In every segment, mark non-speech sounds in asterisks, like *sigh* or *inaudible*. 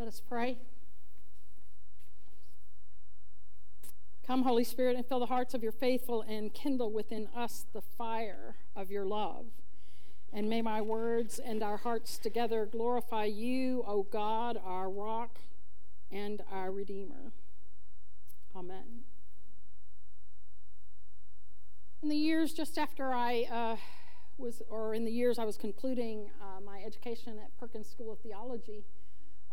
Let us pray. Come, Holy Spirit, and fill the hearts of your faithful and kindle within us the fire of your love. And may my words and our hearts together glorify you, O God, our rock and our Redeemer. Amen. In the years just after I uh, was, or in the years I was concluding uh, my education at Perkins School of Theology,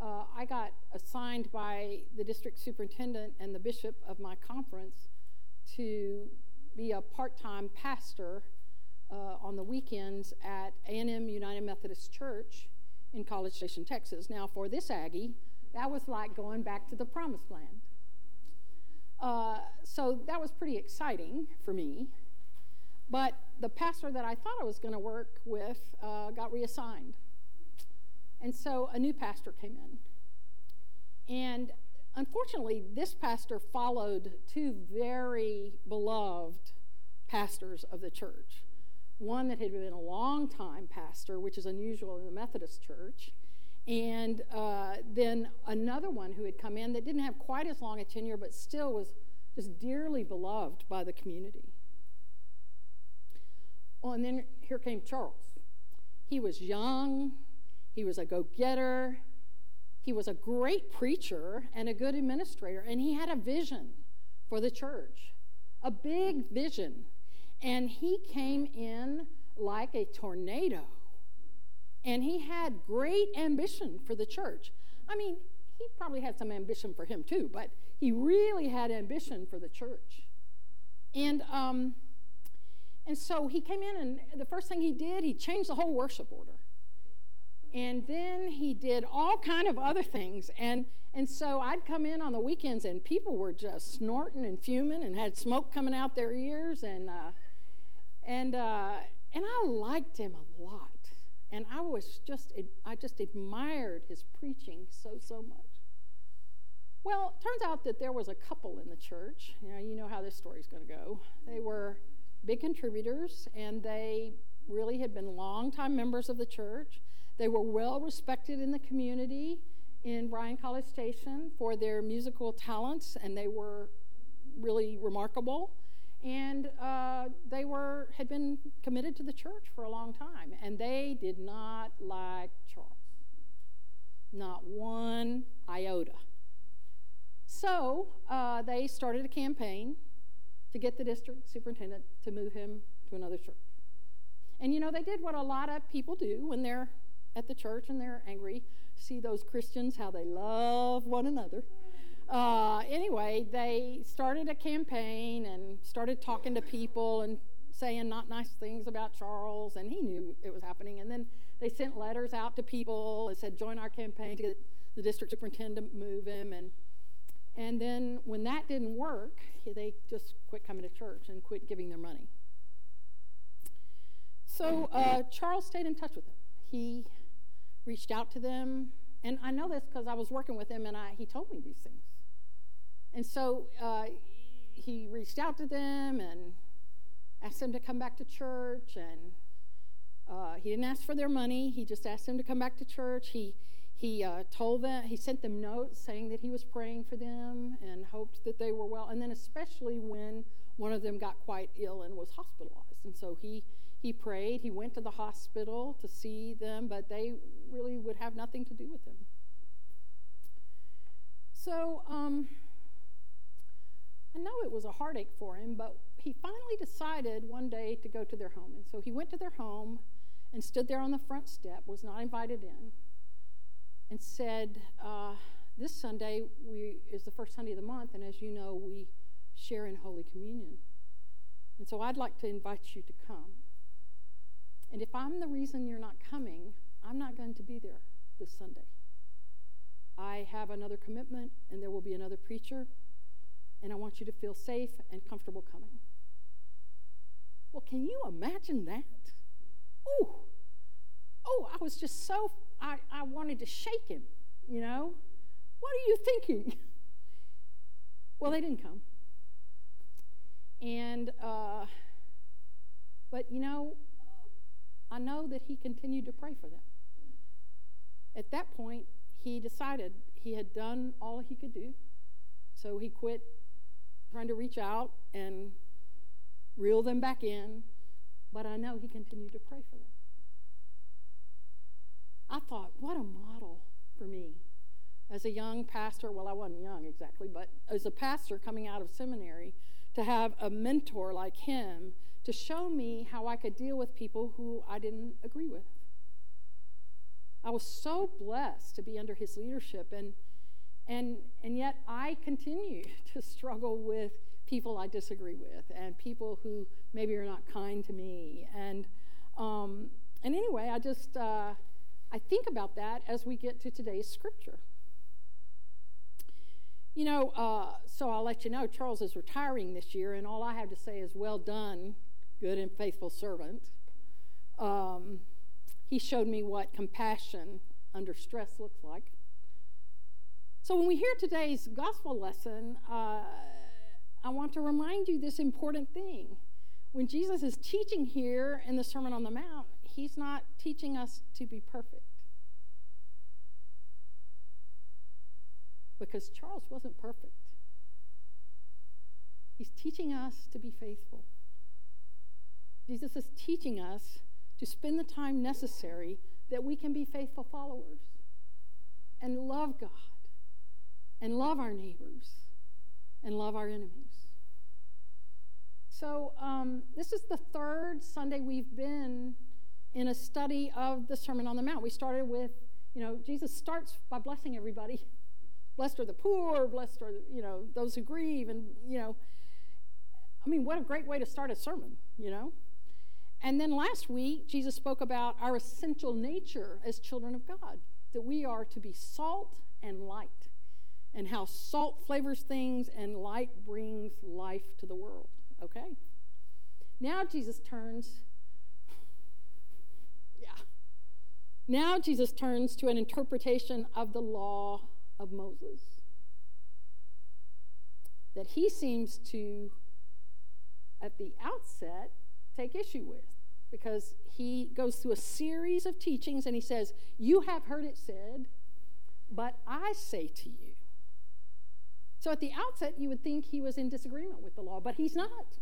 uh, I got assigned by the district superintendent and the bishop of my conference to be a part-time pastor uh, on the weekends at A&M United Methodist Church in College Station, Texas. Now, for this Aggie, that was like going back to the promised land. Uh, so that was pretty exciting for me. But the pastor that I thought I was going to work with uh, got reassigned. And so a new pastor came in. And unfortunately, this pastor followed two very beloved pastors of the church. One that had been a long time pastor, which is unusual in the Methodist church, and uh, then another one who had come in that didn't have quite as long a tenure, but still was just dearly beloved by the community. Well, and then here came Charles. He was young, he was a go getter. He was a great preacher and a good administrator, and he had a vision for the church, a big vision. And he came in like a tornado, and he had great ambition for the church. I mean, he probably had some ambition for him too, but he really had ambition for the church. And um, and so he came in, and the first thing he did, he changed the whole worship order and then he did all kind of other things. And and so i'd come in on the weekends and people were just snorting and fuming and had smoke coming out their ears. And uh, and uh, and i liked him a lot. And i was just i just admired his preaching so so much. Well it turns out that there was a couple in the church. You know you know how this story's going to go. They were big contributors and they really had been longtime members of the church they were well respected in the community in Bryan College Station for their musical talents, and they were really remarkable. And uh, they were had been committed to the church for a long time, and they did not like Charles, not one iota. So uh, they started a campaign to get the district superintendent to move him to another church. And you know, they did what a lot of people do when they're at the church and they're angry. See those Christians, how they love one another. Uh, anyway, they started a campaign and started talking to people and saying not nice things about Charles, and he knew it was happening. And then they sent letters out to people and said, join our campaign to get the district superintendent to move him. And, and then when that didn't work, they just quit coming to church and quit giving their money. So uh, Charles stayed in touch with them. He reached out to them. And I know this because I was working with him and I, he told me these things. And so uh, he reached out to them and asked them to come back to church. And uh, he didn't ask for their money, he just asked them to come back to church. He, he uh, told them, he sent them notes saying that he was praying for them and hoped that they were well. And then, especially when one of them got quite ill and was hospitalized. And so he he prayed. He went to the hospital to see them, but they really would have nothing to do with him. So um, I know it was a heartache for him, but he finally decided one day to go to their home. And so he went to their home and stood there on the front step, was not invited in, and said, uh, This Sunday we, is the first Sunday of the month, and as you know, we share in Holy Communion. And so I'd like to invite you to come. And if I'm the reason you're not coming, I'm not going to be there this Sunday. I have another commitment, and there will be another preacher, and I want you to feel safe and comfortable coming. Well, can you imagine that? Oh, oh, I was just so, I, I wanted to shake him, you know? What are you thinking? *laughs* well, they didn't come. And, uh, but you know, I know that he continued to pray for them. At that point, he decided he had done all he could do. So he quit trying to reach out and reel them back in. But I know he continued to pray for them. I thought, what a model for me as a young pastor. Well, I wasn't young exactly, but as a pastor coming out of seminary, to have a mentor like him to show me how I could deal with people who I didn't agree with. I was so blessed to be under his leadership and and and yet I continue *laughs* to struggle with people I disagree with and people who maybe are not kind to me and um, and anyway I just uh, I think about that as we get to today's scripture. You know, uh, so I'll let you know Charles is retiring this year, and all I have to say is, well done, good and faithful servant. Um, he showed me what compassion under stress looks like. So when we hear today's gospel lesson, uh, I want to remind you this important thing. When Jesus is teaching here in the Sermon on the Mount, he's not teaching us to be perfect. Because Charles wasn't perfect. He's teaching us to be faithful. Jesus is teaching us to spend the time necessary that we can be faithful followers and love God and love our neighbors and love our enemies. So, um, this is the third Sunday we've been in a study of the Sermon on the Mount. We started with, you know, Jesus starts by blessing everybody. *laughs* Blessed are the poor, blessed are, you know, those who grieve. And, you know, I mean, what a great way to start a sermon, you know? And then last week, Jesus spoke about our essential nature as children of God, that we are to be salt and light, and how salt flavors things and light brings life to the world. Okay? Now Jesus turns, yeah. Now Jesus turns to an interpretation of the law of Moses that he seems to, at the outset, take issue with because he goes through a series of teachings and he says, You have heard it said, but I say to you. So at the outset, you would think he was in disagreement with the law, but he's not.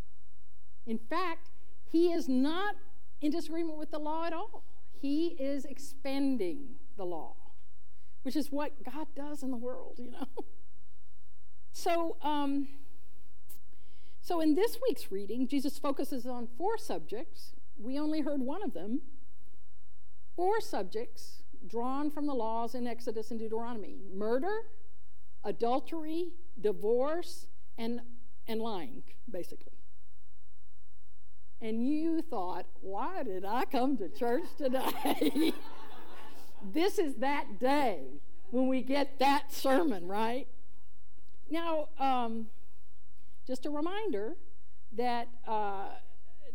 In fact, he is not in disagreement with the law at all. He is expanding the law, which is what God does in the world, you know. *laughs* So, um, so, in this week's reading, Jesus focuses on four subjects. We only heard one of them. Four subjects drawn from the laws in Exodus and Deuteronomy murder, adultery, divorce, and, and lying, basically. And you thought, why did I come to church today? *laughs* this is that day when we get that sermon, right? Now, um, just a reminder that uh,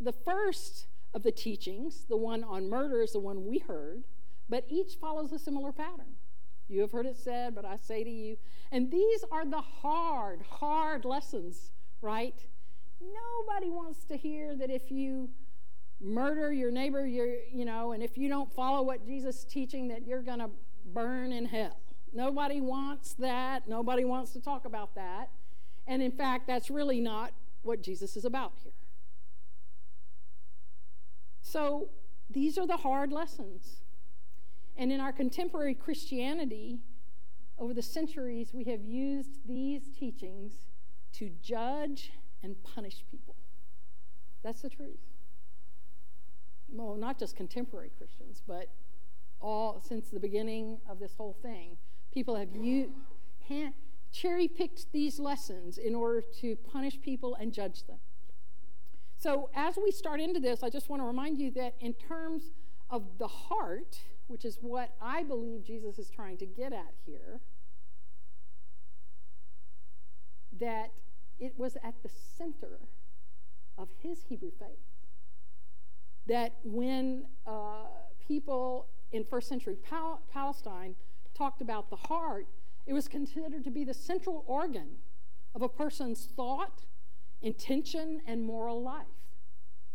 the first of the teachings, the one on murder, is the one we heard, but each follows a similar pattern. You have heard it said, but I say to you. And these are the hard, hard lessons, right? Nobody wants to hear that if you murder your neighbor, you're, you know, and if you don't follow what Jesus is teaching, that you're going to burn in hell. Nobody wants that. Nobody wants to talk about that. And in fact, that's really not what Jesus is about here. So these are the hard lessons. And in our contemporary Christianity, over the centuries, we have used these teachings to judge and punish people. That's the truth. Well, not just contemporary Christians, but all since the beginning of this whole thing, people have used cherry picked these lessons in order to punish people and judge them. So, as we start into this, I just want to remind you that in terms of the heart, which is what I believe Jesus is trying to get at here, that it was at the center of his Hebrew faith. That when uh, people in first century Pal- Palestine talked about the heart, it was considered to be the central organ of a person's thought, intention, and moral life.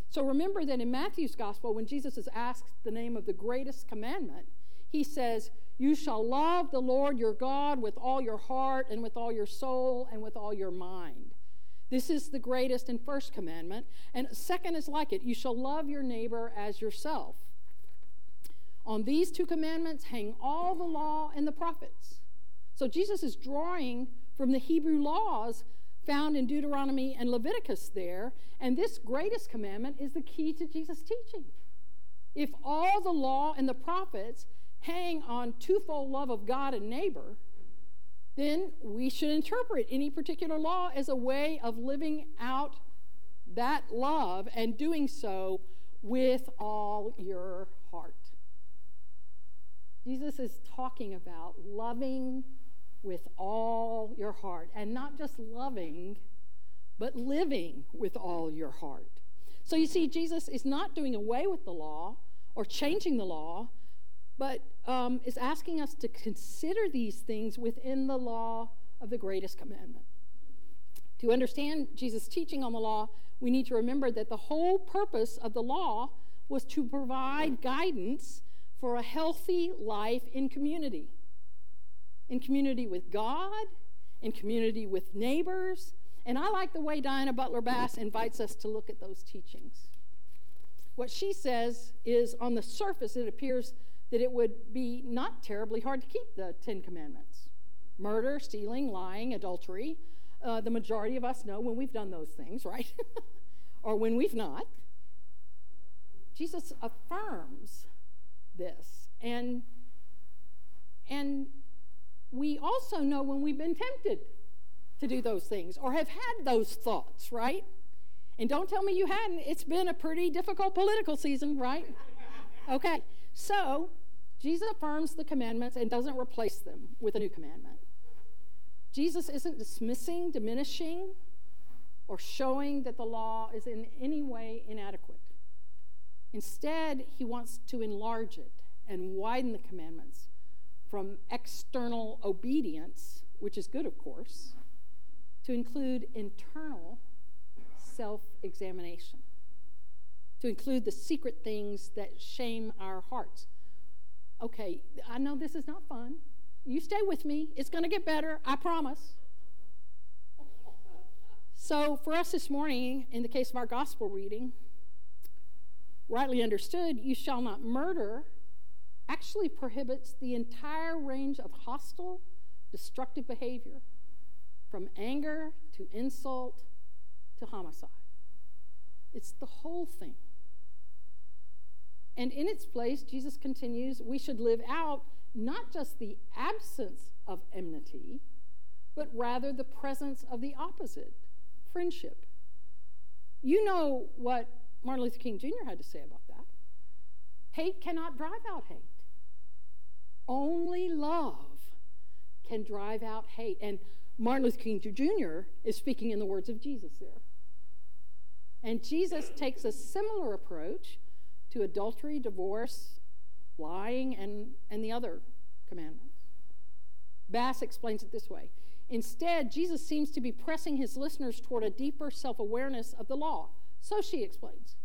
So remember that in Matthew's gospel, when Jesus is asked the name of the greatest commandment, he says, You shall love the Lord your God with all your heart and with all your soul and with all your mind. This is the greatest and first commandment. And second is like it you shall love your neighbor as yourself. On these two commandments hang all the law and the prophets. So Jesus is drawing from the Hebrew laws found in Deuteronomy and Leviticus there. And this greatest commandment is the key to Jesus' teaching. If all the law and the prophets hang on twofold love of God and neighbor, then we should interpret any particular law as a way of living out that love and doing so with all your heart. Jesus is talking about loving with all your heart, and not just loving, but living with all your heart. So you see, Jesus is not doing away with the law or changing the law, but um, is asking us to consider these things within the law of the greatest commandment. To understand Jesus' teaching on the law, we need to remember that the whole purpose of the law was to provide guidance for a healthy life in community. In community with God, in community with neighbors. And I like the way Diana Butler Bass invites us to look at those teachings. What she says is on the surface, it appears that it would be not terribly hard to keep the Ten Commandments murder, stealing, lying, adultery. Uh, the majority of us know when we've done those things, *laughs* right? or when we've not. Jesus affirms this. And, and we also know when we've been tempted to do those things or have had those thoughts, right? And don't tell me you hadn't. It's been a pretty difficult political season, right? Okay. So, Jesus affirms the commandments and doesn't replace them with a new commandment. Jesus isn't dismissing, diminishing, or showing that the law is in any way inadequate. Instead, he wants to enlarge it and widen the commandments from external obedience, which is good, of course, to include internal self examination to include the secret things that shame our hearts. Okay, I know this is not fun. You stay with me. It's going to get better, I promise. So, for us this morning, in the case of our gospel reading, rightly understood, you shall not murder actually prohibits the entire range of hostile, destructive behavior, from anger to insult to homicide. It's the whole thing. And in its place, Jesus continues, we should live out not just the absence of enmity, but rather the presence of the opposite friendship. You know what Martin Luther King Jr. had to say about that. Hate cannot drive out hate, only love can drive out hate. And Martin Luther King Jr. is speaking in the words of Jesus there. And Jesus takes a similar approach to adultery, divorce, lying, and, and the other commandments. Bass explains it this way Instead, Jesus seems to be pressing his listeners toward a deeper self awareness of the law. So she explains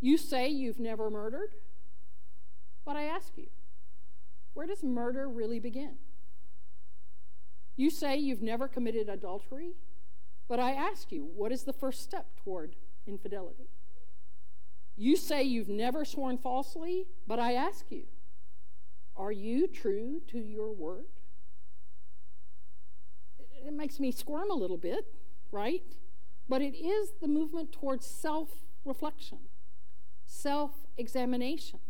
You say you've never murdered, but I ask you, where does murder really begin? You say you've never committed adultery, but I ask you, what is the first step toward infidelity? You say you've never sworn falsely, but I ask you, are you true to your word? It makes me squirm a little bit, right? But it is the movement towards self reflection, self examination.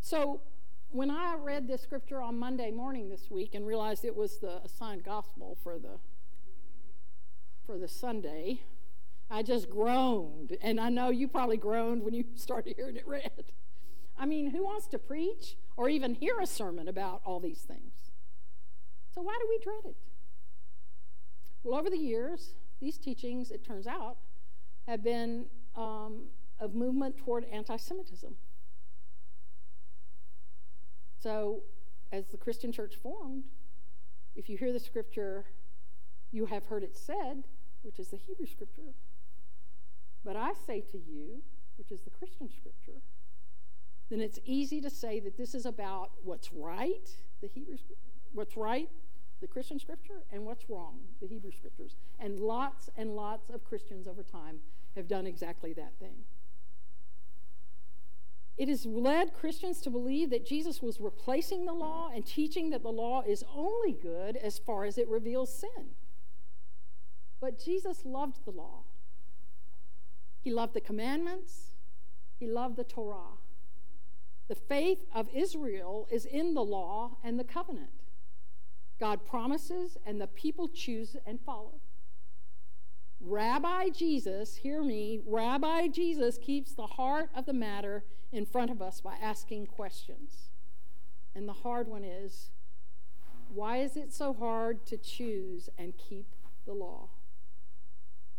So when I read this scripture on Monday morning this week and realized it was the assigned gospel for the for the Sunday, I just groaned. And I know you probably groaned when you *laughs* started hearing it read. I mean, who wants to preach or even hear a sermon about all these things? So, why do we dread it? Well, over the years, these teachings, it turns out, have been um, a movement toward anti Semitism. So, as the Christian church formed, if you hear the scripture, you have heard it said, which is the Hebrew scripture, but I say to you, which is the Christian scripture, then it's easy to say that this is about what's right, the Hebrew, what's right, the Christian scripture, and what's wrong, the Hebrew scriptures. And lots and lots of Christians over time have done exactly that thing. It has led Christians to believe that Jesus was replacing the law and teaching that the law is only good as far as it reveals sin. But Jesus loved the law. He loved the commandments. He loved the Torah. The faith of Israel is in the law and the covenant. God promises, and the people choose and follow. Rabbi Jesus, hear me, Rabbi Jesus keeps the heart of the matter in front of us by asking questions. And the hard one is why is it so hard to choose and keep the law?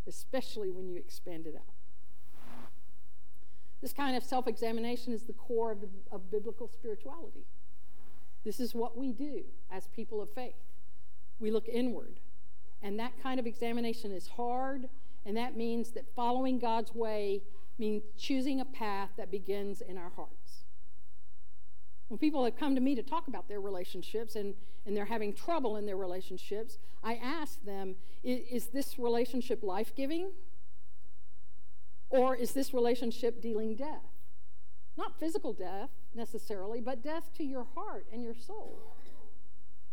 Especially when you expand it out. This kind of self examination is the core of, the, of biblical spirituality. This is what we do as people of faith. We look inward. And that kind of examination is hard, and that means that following God's way means choosing a path that begins in our hearts. When people have come to me to talk about their relationships and, and they're having trouble in their relationships, I ask them, is, is this relationship life giving? Or is this relationship dealing death? Not physical death necessarily, but death to your heart and your soul.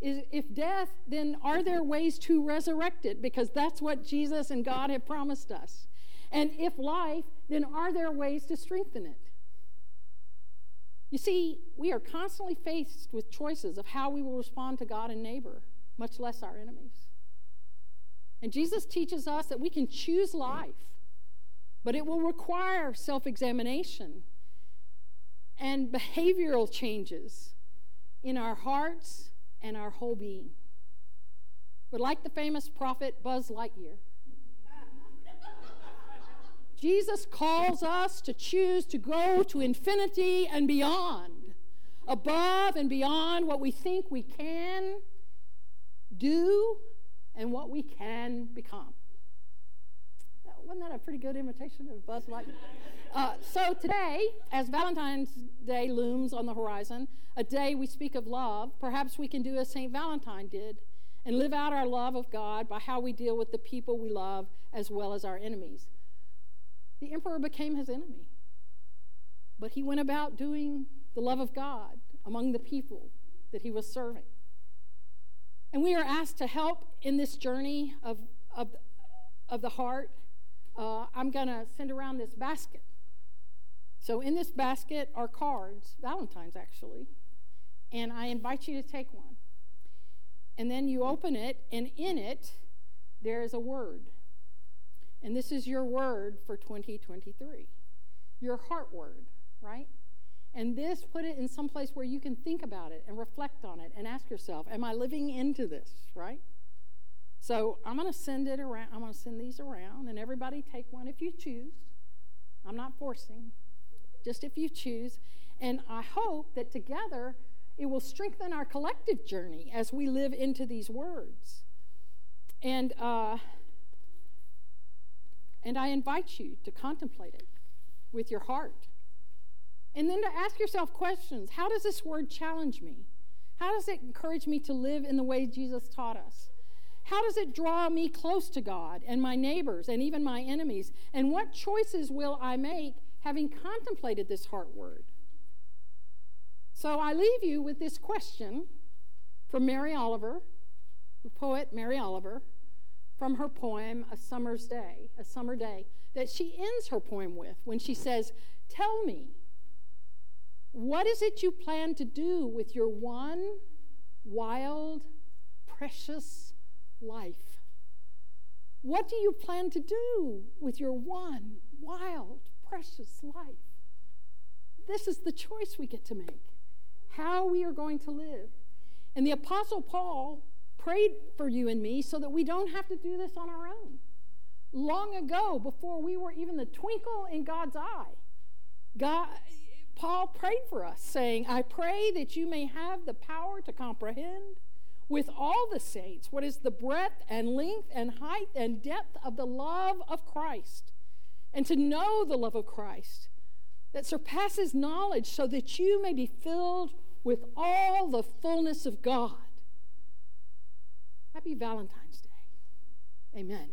Is, if death, then are there ways to resurrect it? Because that's what Jesus and God have promised us. And if life, then are there ways to strengthen it? You see, we are constantly faced with choices of how we will respond to God and neighbor, much less our enemies. And Jesus teaches us that we can choose life, but it will require self examination and behavioral changes in our hearts and our whole being. But like the famous prophet Buzz Lightyear, *laughs* Jesus calls us to choose to go to infinity and beyond, above and beyond what we think we can do and what we can become. Wasn't that a pretty good imitation of Buzz Lightyear? Uh, so today, as Valentine's Day looms on the horizon, a day we speak of love, perhaps we can do as St. Valentine did and live out our love of God by how we deal with the people we love as well as our enemies. The emperor became his enemy, but he went about doing the love of God among the people that he was serving. And we are asked to help in this journey of, of, of the heart. Uh, I'm going to send around this basket. So, in this basket are cards, Valentine's actually, and I invite you to take one. And then you open it, and in it, there is a word. And this is your word for 2023, your heart word, right? And this, put it in some place where you can think about it and reflect on it and ask yourself, am I living into this, right? So I'm going to send it around. I'm going to send these around, and everybody take one if you choose. I'm not forcing just if you choose. And I hope that together it will strengthen our collective journey as we live into these words. And, uh, and I invite you to contemplate it with your heart. And then to ask yourself questions How does this word challenge me? How does it encourage me to live in the way Jesus taught us? How does it draw me close to God and my neighbors and even my enemies? And what choices will I make having contemplated this heart word. So I leave you with this question from Mary Oliver, the poet Mary Oliver, from her poem A Summer's Day, A Summer Day, that she ends her poem with when she says, Tell me, what is it you plan to do with your one wild, precious life? What do you plan to do with your one wild, precious life. This is the choice we get to make how we are going to live. And the Apostle Paul prayed for you and me so that we don't have to do this on our own. Long ago, before we were even the twinkle in God's eye, God, Paul prayed for us, saying, I pray that you may have the power to comprehend with all the saints what is the breadth and length and height and depth of the love of Christ, and to know the love of Christ that surpasses knowledge, so that you may be filled with all the fullness of God. Happy Valentine's Day. Amen.